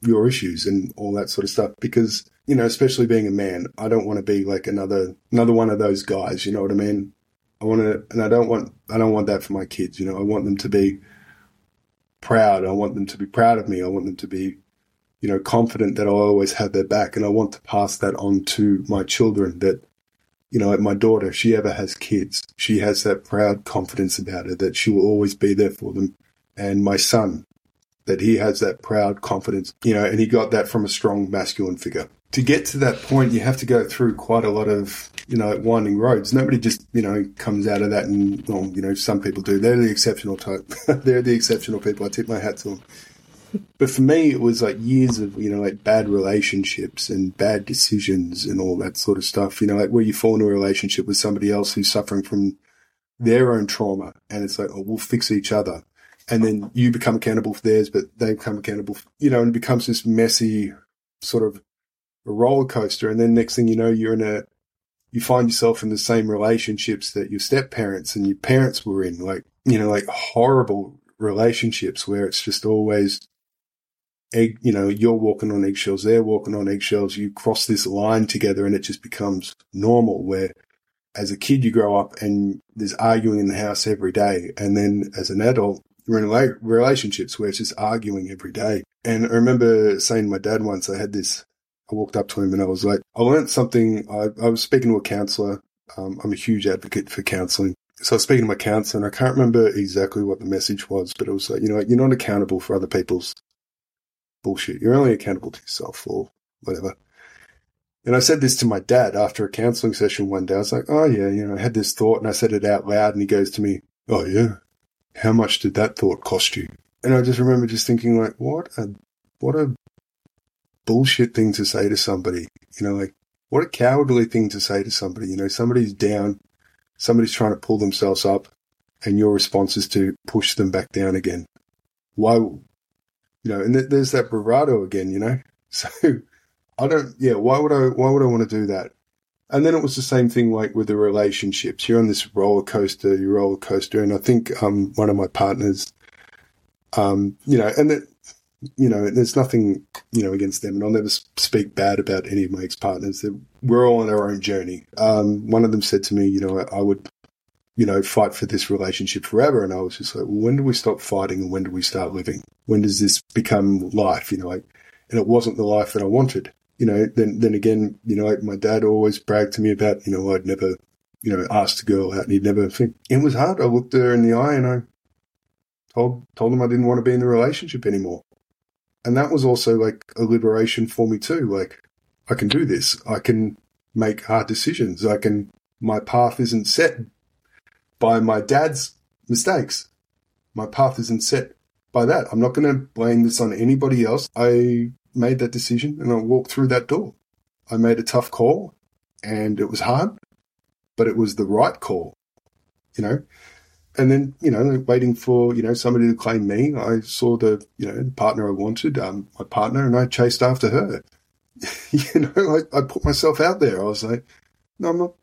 [SPEAKER 2] your issues and all that sort of stuff. Because you know, especially being a man, I don't want to be like another another one of those guys. You know what I mean? I want to, and I don't want I don't want that for my kids. You know, I want them to be proud. I want them to be proud of me. I want them to be, you know, confident that I'll always have their back. And I want to pass that on to my children that, you know, my daughter, if she ever has kids, she has that proud confidence about her that she will always be there for them. And my son, that he has that proud confidence, you know, and he got that from a strong masculine figure. To get to that point, you have to go through quite a lot of, you know, winding roads. Nobody just, you know, comes out of that and, well, you know, some people do. They're the exceptional type. They're the exceptional people. I tip my hat to them. But for me, it was like years of, you know, like bad relationships and bad decisions and all that sort of stuff. You know, like where you fall in a relationship with somebody else who's suffering from their own trauma and it's like, oh, we'll fix each other and then you become accountable for theirs, but they become accountable, for, you know, and it becomes this messy sort of roller coaster. And then next thing you know, you're in a, you find yourself in the same relationships that your step parents and your parents were in, like, you know, like horrible relationships where it's just always, egg, you know, you're walking on eggshells, they're walking on eggshells. You cross this line together and it just becomes normal where as a kid, you grow up and there's arguing in the house every day. And then as an adult, in relationships where it's just arguing every day. And I remember saying to my dad once, I had this, I walked up to him and I was like, I learned something. I, I was speaking to a counselor. Um, I'm a huge advocate for counseling. So I was speaking to my counselor and I can't remember exactly what the message was, but it was like, you know, you're not accountable for other people's bullshit. You're only accountable to yourself or whatever. And I said this to my dad after a counseling session one day. I was like, oh yeah, you know, I had this thought and I said it out loud and he goes to me, oh yeah, how much did that thought cost you? And I just remember just thinking like, what a, what a bullshit thing to say to somebody. You know, like what a cowardly thing to say to somebody. You know, somebody's down, somebody's trying to pull themselves up and your response is to push them back down again. Why, you know, and th- there's that bravado again, you know? So I don't, yeah, why would I, why would I want to do that? And then it was the same thing like with the relationships. You're on this roller coaster, you roller coaster. And I think, um, one of my partners, um, you know, and that, you know, there's nothing, you know, against them. And I'll never speak bad about any of my ex partners. We're all on our own journey. Um, one of them said to me, you know, I would, you know, fight for this relationship forever. And I was just like, well, when do we stop fighting and when do we start living? When does this become life? You know, like, and it wasn't the life that I wanted you know, then then again, you know, my dad always bragged to me about, you know, I'd never, you know, asked a girl out and he'd never think it was hard. I looked her in the eye and I told told him I didn't want to be in the relationship anymore. And that was also like a liberation for me too. Like I can do this. I can make hard decisions. I can my path isn't set by my dad's mistakes. My path isn't set by that. I'm not going to blame this on anybody else. I made that decision and I walked through that door. I made a tough call and it was hard, but it was the right call, you know. And then, you know, waiting for, you know, somebody to claim me, I saw the, you know, the partner I wanted, um, my partner, and I chased after her. you know, I, I put myself out there. I was like, no, I'm not,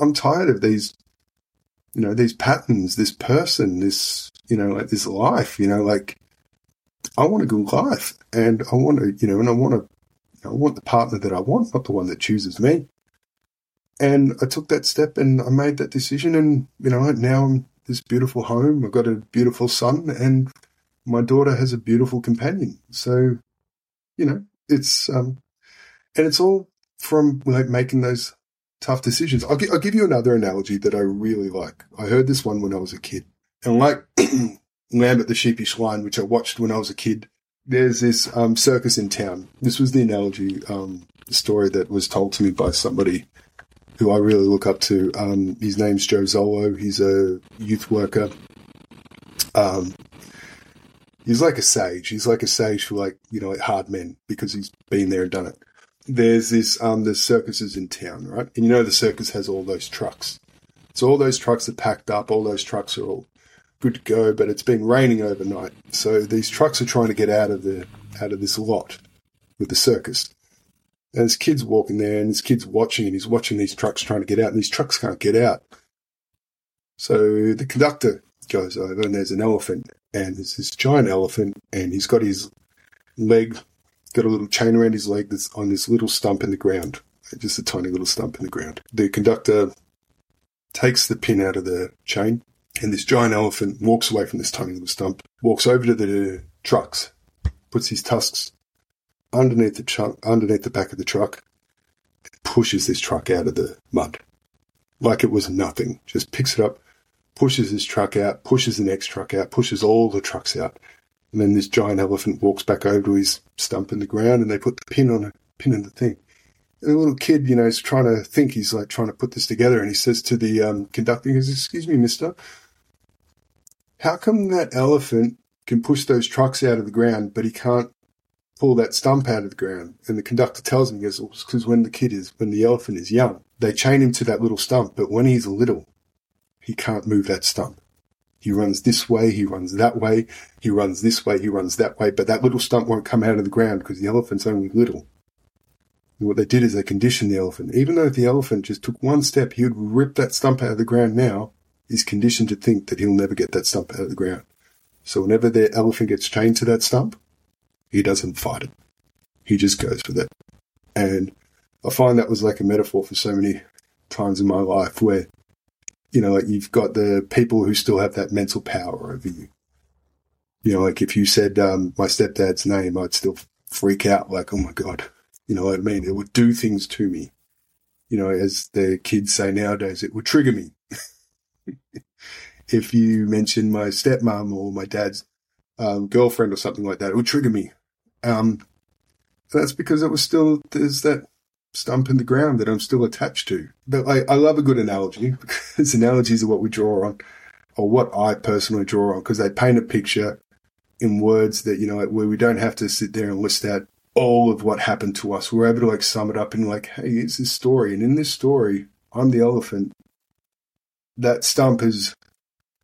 [SPEAKER 2] I'm tired of these, you know, these patterns, this person, this, you know, like this life, you know, like I want a good life and I want to, you know, and I want to, I want the partner that I want, not the one that chooses me. And I took that step and I made that decision. And, you know, now I'm this beautiful home. I've got a beautiful son and my daughter has a beautiful companion. So, you know, it's, um, and it's all from like making those tough decisions. I'll, I'll give you another analogy that I really like. I heard this one when I was a kid. And like Lambert the Sheepish Lion, which I watched when I was a kid. There's this um, circus in town. This was the analogy um, story that was told to me by somebody who I really look up to. Um, his name's Joe Zolo. He's a youth worker. Um, he's like a sage. He's like a sage for like you know like hard men because he's been there and done it. There's this um there's circuses in town, right? And you know the circus has all those trucks. So all those trucks are packed up. All those trucks are all good to go. But it's been raining overnight, so these trucks are trying to get out of the out of this lot with the circus. And there's kids walking there, and there's kids watching, and he's watching these trucks trying to get out, and these trucks can't get out. So the conductor goes over, and there's an elephant, and there's this giant elephant, and he's got his leg, got a little chain around his leg that's on this little stump in the ground, just a tiny little stump in the ground. The conductor takes the pin out of the chain, and this giant elephant walks away from this tiny little stump, walks over to the trucks, puts his tusks underneath the underneath the back of the truck, pushes this truck out of the mud like it was nothing. Just picks it up, pushes his truck out, pushes the next truck out, pushes all the trucks out. And then this giant elephant walks back over to his stump in the ground and they put the pin on a pin in the thing. And the little kid, you know, is trying to think, he's like trying to put this together and he says to the um, conductor, he goes, excuse me, mister, how come that elephant can push those trucks out of the ground, but he can't pull that stump out of the ground? And the conductor tells him, he goes, because when the kid is, when the elephant is young, they chain him to that little stump, but when he's a little, he can't move that stump. He runs this way, he runs that way, he runs this way, he runs that way, but that little stump won't come out of the ground because the elephant's only little. And what they did is they conditioned the elephant. Even though if the elephant just took one step, he would rip that stump out of the ground now, he's conditioned to think that he'll never get that stump out of the ground. So whenever the elephant gets chained to that stump, he doesn't fight it. He just goes with it. And I find that was like a metaphor for so many times in my life where, you know, like you've got the people who still have that mental power over you. You know, like if you said um, my stepdad's name, I'd still freak out like, oh my God. You know what I mean? It would do things to me. You know, as the kids say nowadays, it would trigger me. if you mention my stepmom or my dad's um, girlfriend or something like that, it would trigger me. Um, that's because it was still, there's that stump in the ground that I'm still attached to. But I, I love a good analogy because analogies are what we draw on, or what I personally draw on, because they paint a picture in words that, you know, where we don't have to sit there and list out all of what happened to us. We're able to like sum it up in like, hey, it's this story. And in this story, I'm the elephant. That stump is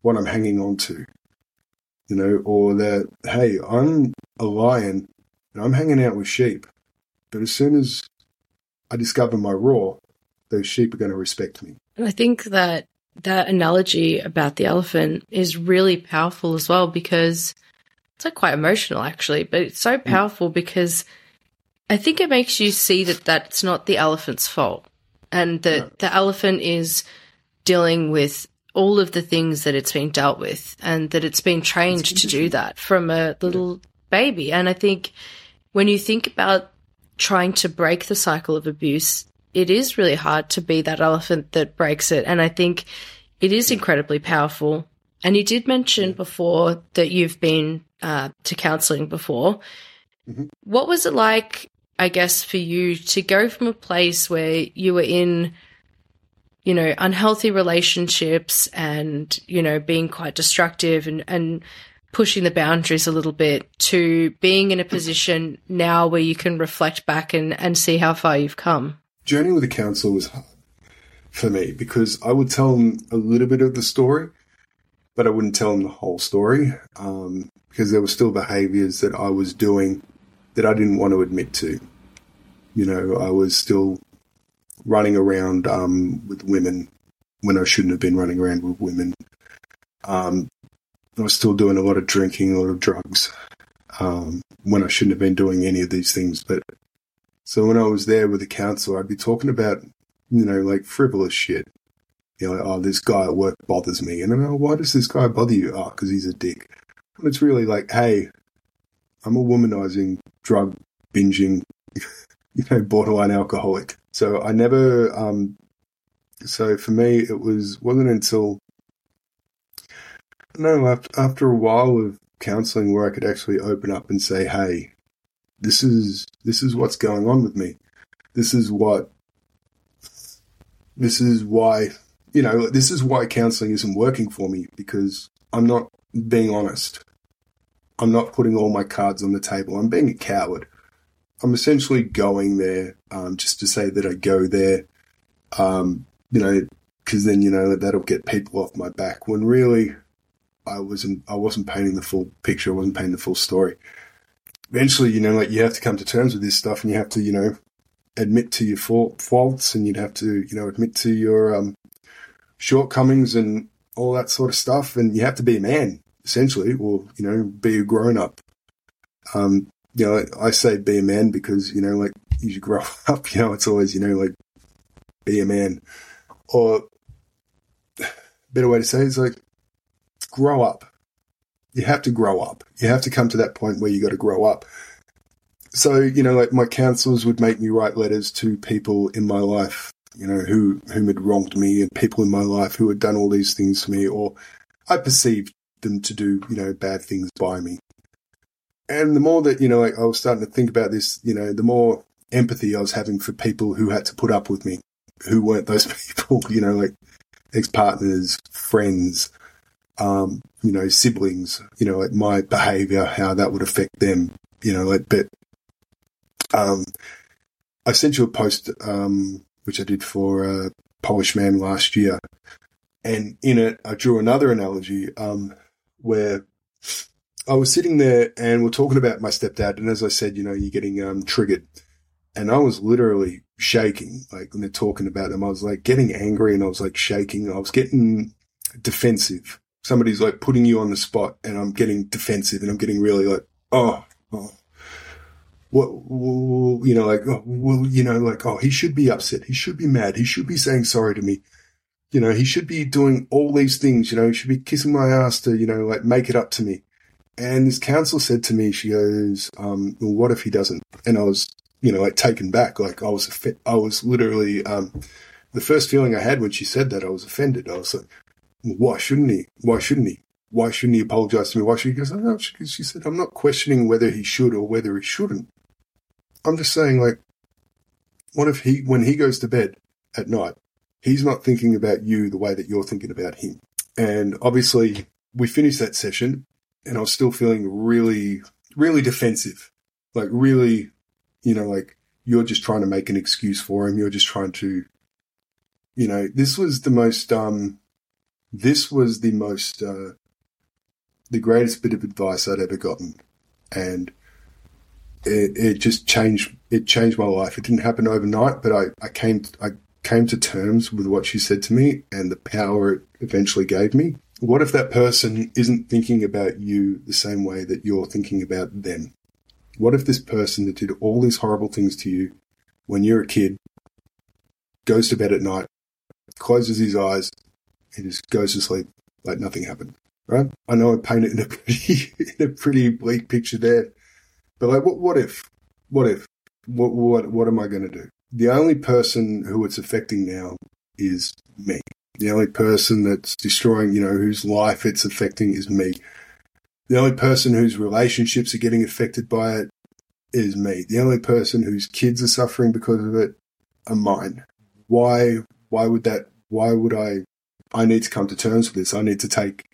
[SPEAKER 2] what I'm hanging on to. You know, or that, hey, I'm a lion and I'm hanging out with sheep. But as soon as I discover my roar, those sheep are going to respect me.
[SPEAKER 1] And I think that that analogy about the elephant is really powerful as well because it's like quite emotional actually, but it's so mm. powerful because I think it makes you see that that's not the elephant's fault and that no. the elephant is dealing with all of the things that it's been dealt with and that it's been trained to do that from a little baby. And I think when you think about trying to break the cycle of abuse, it is really hard to be that elephant that breaks it. And I think it is incredibly powerful. And you did mention before that you've been uh, to counseling before. Mm-hmm. What was it like, I guess, for you to go from a place where you were in, you know, unhealthy relationships and, you know, being quite destructive and, and pushing the boundaries a little bit to being in a position now where you can reflect back and, and see how far you've come?
[SPEAKER 2] Journey with a counsellor was hard for me because I would tell them a little bit of the story, but I wouldn't tell them the whole story um, because there were still behaviours that I was doing that I didn't want to admit to. You know, I was still running around um, with women when I shouldn't have been running around with women. Um, I was still doing a lot of drinking, a lot of drugs, um, when I shouldn't have been doing any of these things. But so when I was there with the council, I'd be talking about, you know, like frivolous shit. You know, like, oh, this guy at work bothers me. And I'm like, why does this guy bother you? Oh, because he's a dick. And it's really like, hey, I'm a womanizing, drug binging, you know, borderline alcoholic. So I never, um, so for me, it was, wasn't until No, after, after a while of counseling where I could actually open up and say, Hey, this is, this is what's going on with me. This is what, this is why, you know, this is why counseling isn't working for me because I'm not being honest. I'm not putting all my cards on the table. I'm being a coward. I'm essentially going there um, just to say that I go there, um, you know, because then you know that'll get people off my back. When really, I wasn't. I wasn't painting the full picture. I wasn't painting the full story. Eventually, you know, like you have to come to terms with this stuff, and you have to, you know, admit to your faults, and you'd have to, you know, admit to your um, shortcomings and all that sort of stuff, and you have to be a man essentially, or you know, be a grown up. Um, you know, I say be a man because you know, like you grow up. You know, it's always you know, like be a man, or better way to say is like grow up. You have to grow up. You have to come to that point where you got to grow up. So you know, like my counselors would make me write letters to people in my life, you know, who whom had wronged me, and people in my life who had done all these things to me, or I perceived them to do, you know, bad things by me. And the more that, you know, like I was starting to think about this, you know, the more empathy I was having for people who had to put up with me, who weren't those people, you know, like ex partners, friends, um, you know, siblings, you know, like my behavior, how that would affect them, you know, like, but, um, I sent you a post, um, which I did for, a Polished Man last year. And in it, I drew another analogy. Um, where I was sitting there and we're talking about my stepdad. And as I said, you know, you're getting um, triggered. And I was literally shaking, like when they're talking about them, I was like getting angry and I was like shaking. I was getting defensive. Somebody's like putting you on the spot and I'm getting defensive and I'm getting really like, oh, oh what, you know, like, oh, well, you know, like, oh, he should be upset. He should be mad. He should be saying sorry to me you know, he should be doing all these things, you know, he should be kissing my ass to, you know, like make it up to me. And this counsel said to me, she goes, um, well, what if he doesn't? And I was, you know, like taken back. Like I was, I was literally, um, the first feeling I had when she said that, I was offended. I was like, why shouldn't he? Why shouldn't he? Why shouldn't he apologize to me? Why should he? Because oh, she, she said, I'm not questioning whether he should or whether he shouldn't. I'm just saying, like, what if he, when he goes to bed at night, he's not thinking about you the way that you're thinking about him. And obviously, we finished that session, and I was still feeling really, really defensive. Like, really, you know, like you're just trying to make an excuse for him. You're just trying to, you know, this was the most, um, this was the most, uh, the greatest bit of advice I'd ever gotten. And it, it just changed, it changed my life. It didn't happen overnight, but I, I came, I came to terms with what she said to me and the power it eventually gave me. What if that person isn't thinking about you the same way that you're thinking about them? What if this person that did all these horrible things to you when you're a kid goes to bed at night, closes his eyes, and just goes to sleep like nothing happened? Right? I know I painted in a pretty, in a pretty bleak picture there, but like, what, what if? What if? What, what, what am I going to do? the only person who it's affecting now is me. The only person that's destroying, you know, whose life it's affecting is me. The only person whose relationships are getting affected by it is me. The only person whose kids are suffering because of it are mine. Why, why would that, why would I, I need to come to terms with this. I need to take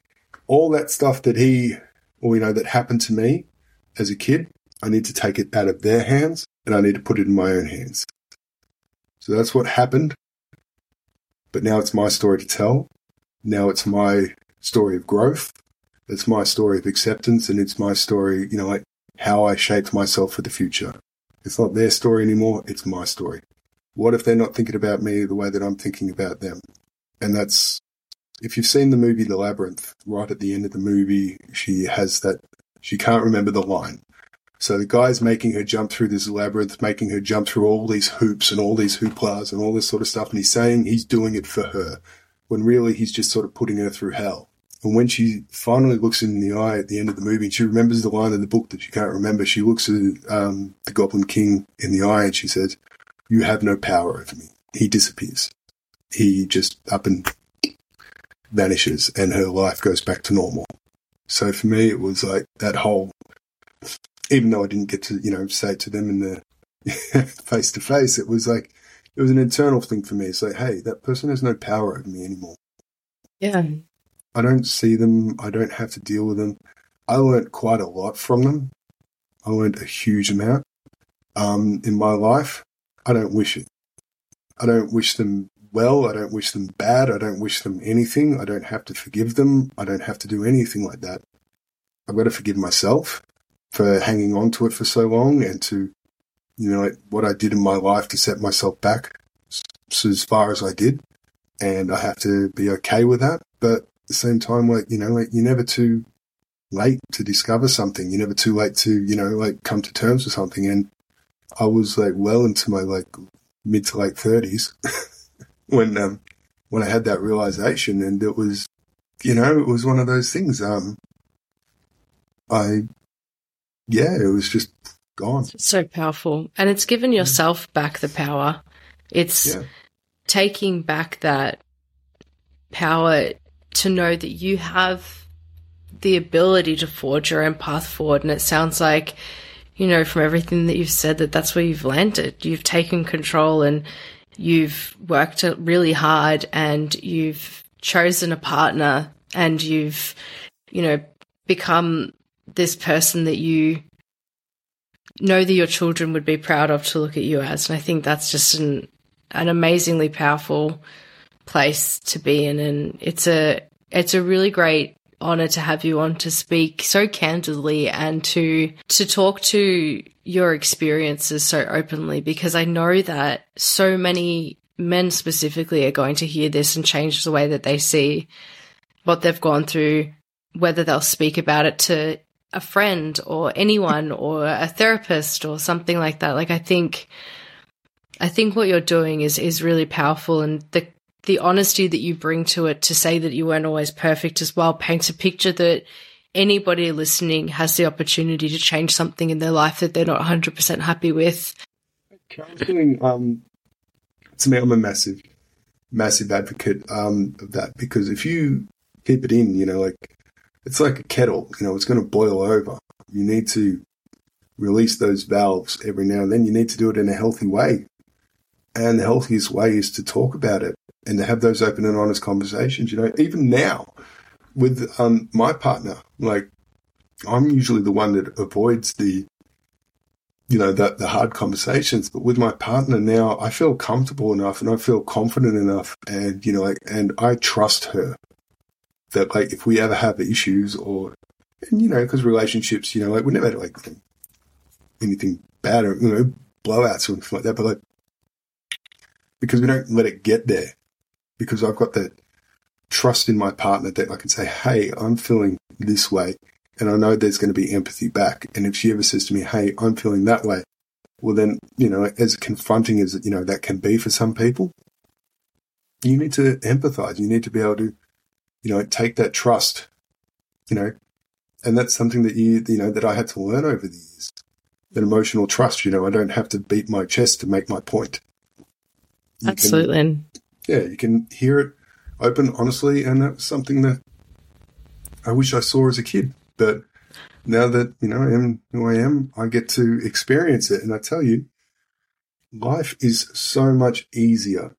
[SPEAKER 2] all that stuff that he, or, you know, that happened to me as a kid. I need to take it out of their hands and I need to put it in my own hands. So that's what happened. But now it's my story to tell. Now it's my story of growth. It's my story of acceptance and it's my story, you know, like how I shaped myself for the future. It's not their story anymore. It's my story. What if they're not thinking about me the way that I'm thinking about them? And that's, if you've seen the movie The Labyrinth, right at the end of the movie, she has that, she can't remember the line, so the guy's making her jump through this labyrinth, making her jump through all these hoops and all these hooplas and all this sort of stuff. And he's saying he's doing it for her when really he's just sort of putting her through hell. And when she finally looks in the eye at the end of the movie, and she remembers the line in the book that she can't remember, she looks at um, the Goblin King in the eye and she says, You have no power over me. He disappears. He just up and vanishes and her life goes back to normal. So for me, it was like that whole, even though I didn't get to, you know, say it to them in the face to face, it was like, it was an internal thing for me. It's like, hey, that person has no power over me anymore.
[SPEAKER 1] Yeah.
[SPEAKER 2] I don't see them. I don't have to deal with them. I learned quite a lot from them. I learned a huge amount um, in my life. I don't wish it. I don't wish them well. I don't wish them bad. I don't wish them anything. I don't have to forgive them. I don't have to do anything like that. I've got to forgive myself for hanging on to it for so long and to, you know, what I did in my life to set myself back as far as I did. And I have to be okay with that. But the same time, like, you know, like you're never too late to discover something. You're never too late to, you know, like come to terms with something. And I was like well into my like mid to late thirties when, um, when I had that realization and it was, you know, it was one of those things. Um, I, yeah, it was just gone.
[SPEAKER 1] So powerful. And it's given yourself back the power. It's
[SPEAKER 2] Yeah.
[SPEAKER 1] taking back that power to know that you have the ability to forge your own path forward. And it sounds like, you know, from everything that you've said, that that's where you've landed. You've taken control and you've worked really hard and you've chosen a partner and you've, you know, become this person that you know that your children would be proud of to look at you as. And I think that's just an, an amazingly powerful place to be in. And it's a, it's a really great honor to have you on to speak so candidly and to, to talk to your experiences so openly because I know that so many men specifically are going to hear this and change the way that they see what they've gone through, whether they'll speak about it to a friend or anyone or a therapist or something like that. Like I think I think what you're doing is is really powerful and the the honesty that you bring to it to say that you weren't always perfect as well paints a picture that anybody listening has the opportunity to change something in their life that they're not 100% happy with.
[SPEAKER 2] Counseling, um, to me, I'm a massive, massive advocate um, of that because if you keep it in, you know, like it's like a kettle, you know, it's going to boil over. You need to release those valves every now and then. You need to do it in a healthy way. And the healthiest way is to talk about it and to have those open and honest conversations. You know, even now with um, my partner, like I'm usually the one that avoids the you know, the, the hard conversations. But with my partner now, I feel comfortable enough and I feel confident enough. And, you know, like, and I trust her that, like, if we ever have issues or, and, you know, because relationships, you know, like, we never had, like, anything bad or, you know, blowouts or anything like that. But, like, because we don't let it get there, because I've got that trust in my partner that I can say, hey, I'm feeling this way and I know there's going to be empathy back. And if she ever says to me, "Hey, I'm feeling that way," well, then you know, as confronting as you know that can be for some people, you need to empathize. You need to be able to, you know, take that trust, you know, and that's something that you, you know, that I had to learn over the years. That emotional trust. You know, I don't have to beat my chest to make my point. You
[SPEAKER 1] Absolutely.
[SPEAKER 2] Can, yeah, you can hear it open, honestly, and that's something that I wish I saw as a kid. But now that, you know, I am who I am, I get to experience it. And I tell you, life is so much easier.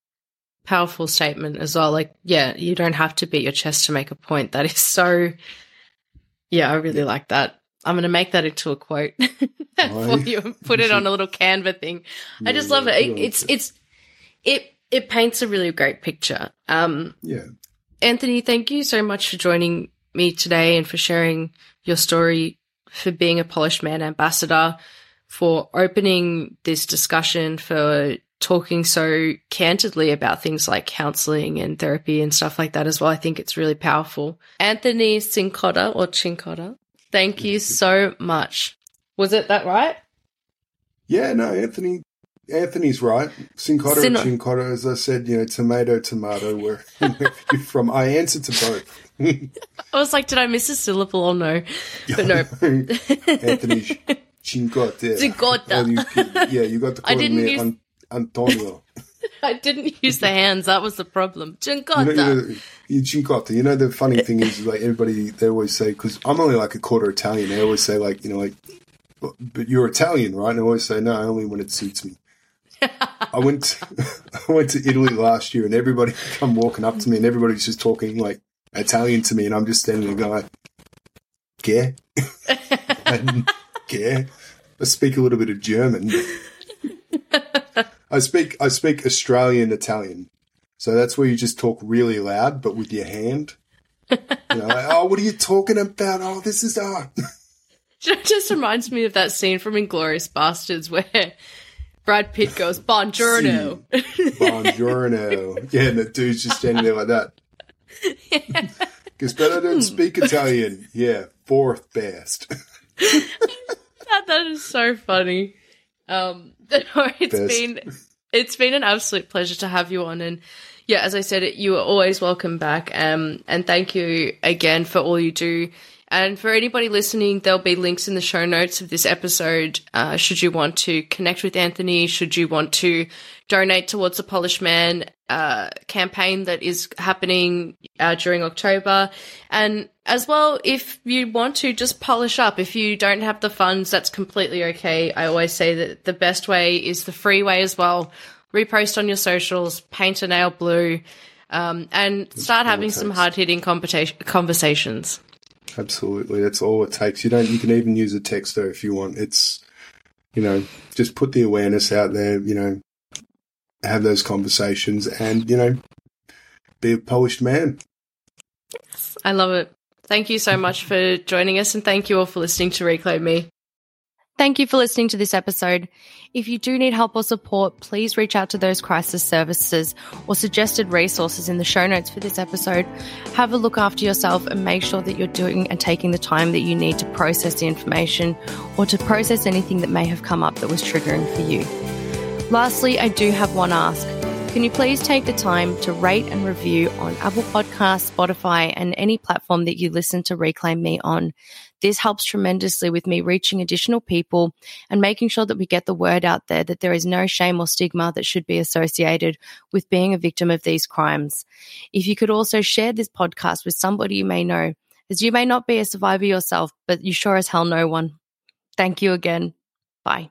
[SPEAKER 1] Powerful statement as well. Like, yeah, you don't have to beat your chest to make a point. That is so, yeah, I really like that. I'm going to make that into a quote for you and put it on a little Canva thing. I just love it. It's, it's, it, it paints a really great picture. Um,
[SPEAKER 2] yeah.
[SPEAKER 1] Anthony, thank you so much for joining me today and for sharing your story, for being a Polished Man ambassador, for opening this discussion, for talking so candidly about things like counseling and therapy and stuff like that as well. I think it's really powerful. Anthony Cincotta or Chincotta, thank you so much. Was it that right?
[SPEAKER 2] Yeah, no, Anthony. Anthony's right. Cincotta
[SPEAKER 1] Sin-
[SPEAKER 2] or Chincotta, as I said, you know, tomato, tomato, where, you're from. I answer to both.
[SPEAKER 1] I was like, did I miss a syllable or no? But no.
[SPEAKER 2] Anthony Cincotta.
[SPEAKER 1] Cincotta.
[SPEAKER 2] Yeah, you got to
[SPEAKER 1] I
[SPEAKER 2] call
[SPEAKER 1] didn't
[SPEAKER 2] me
[SPEAKER 1] use-
[SPEAKER 2] An- Antonio.
[SPEAKER 1] I didn't use the hands. That was the problem. Cincotta.
[SPEAKER 2] You know, you know, you cincotta. You know, the funny thing is, like everybody, they always say because I'm only like a quarter Italian. They always say like, you know, like, but, but you're Italian, right? And I always say no, only when it suits me. I went, I went to Italy last year, and everybody come walking up to me, and everybody's just talking like Italian to me, and I'm just standing there going, and, "Che?" I speak a little bit of German. I speak I speak Australian Italian. So that's where you just talk really loud, but with your hand. You know, like, oh, what are you talking about? Oh, this is art.
[SPEAKER 1] It just reminds me of that scene from Inglourious Basterds where Brad Pitt goes, Buongiorno.
[SPEAKER 2] Buongiorno. Yeah, and the dude's just standing there like that. Because better don't speak Italian. Yeah, fourth best.
[SPEAKER 1] that, that is so funny. Um, it's
[SPEAKER 2] Best.
[SPEAKER 1] been it's been an absolute pleasure to have you on, and yeah, as I said, you are always welcome back. Um, and thank you again for all you do. And for anybody listening, there'll be links in the show notes of this episode. Uh, should you want to connect with Anthony, should you want to donate towards the Polished Man uh, campaign that is happening uh, during October, and as well, if you want to just polish up, if you don't have the funds, that's completely okay. I always say that the best way is the free way as well. Repost on your socials, paint a nail blue, um, and start having some hard hitting conversations.
[SPEAKER 2] Absolutely, that's all it takes. You don't. You can even use a texter if you want. It's, you know, just put the awareness out there. You know, have those conversations, and you know, be a polished man.
[SPEAKER 1] I love it. Thank you so much for joining us, and thank you all for listening to Reclaim Me. Thank you for listening to this episode. If you do need help or support, please reach out to those crisis services or suggested resources in the show notes for this episode. Have a look after yourself and make sure that you're doing and taking the time that you need to process the information or to process anything that may have come up that was triggering for you. Lastly, I do have one ask. Can you please take the time to rate and review on Apple Podcasts, Spotify, and any platform that you listen to Reclaim Me on? This helps tremendously with me reaching additional people and making sure that we get the word out there that there is no shame or stigma that should be associated with being a victim of these crimes. If you could also share this podcast with somebody you may know, as you may not be a survivor yourself, but you sure as hell know one. Thank you again. Bye.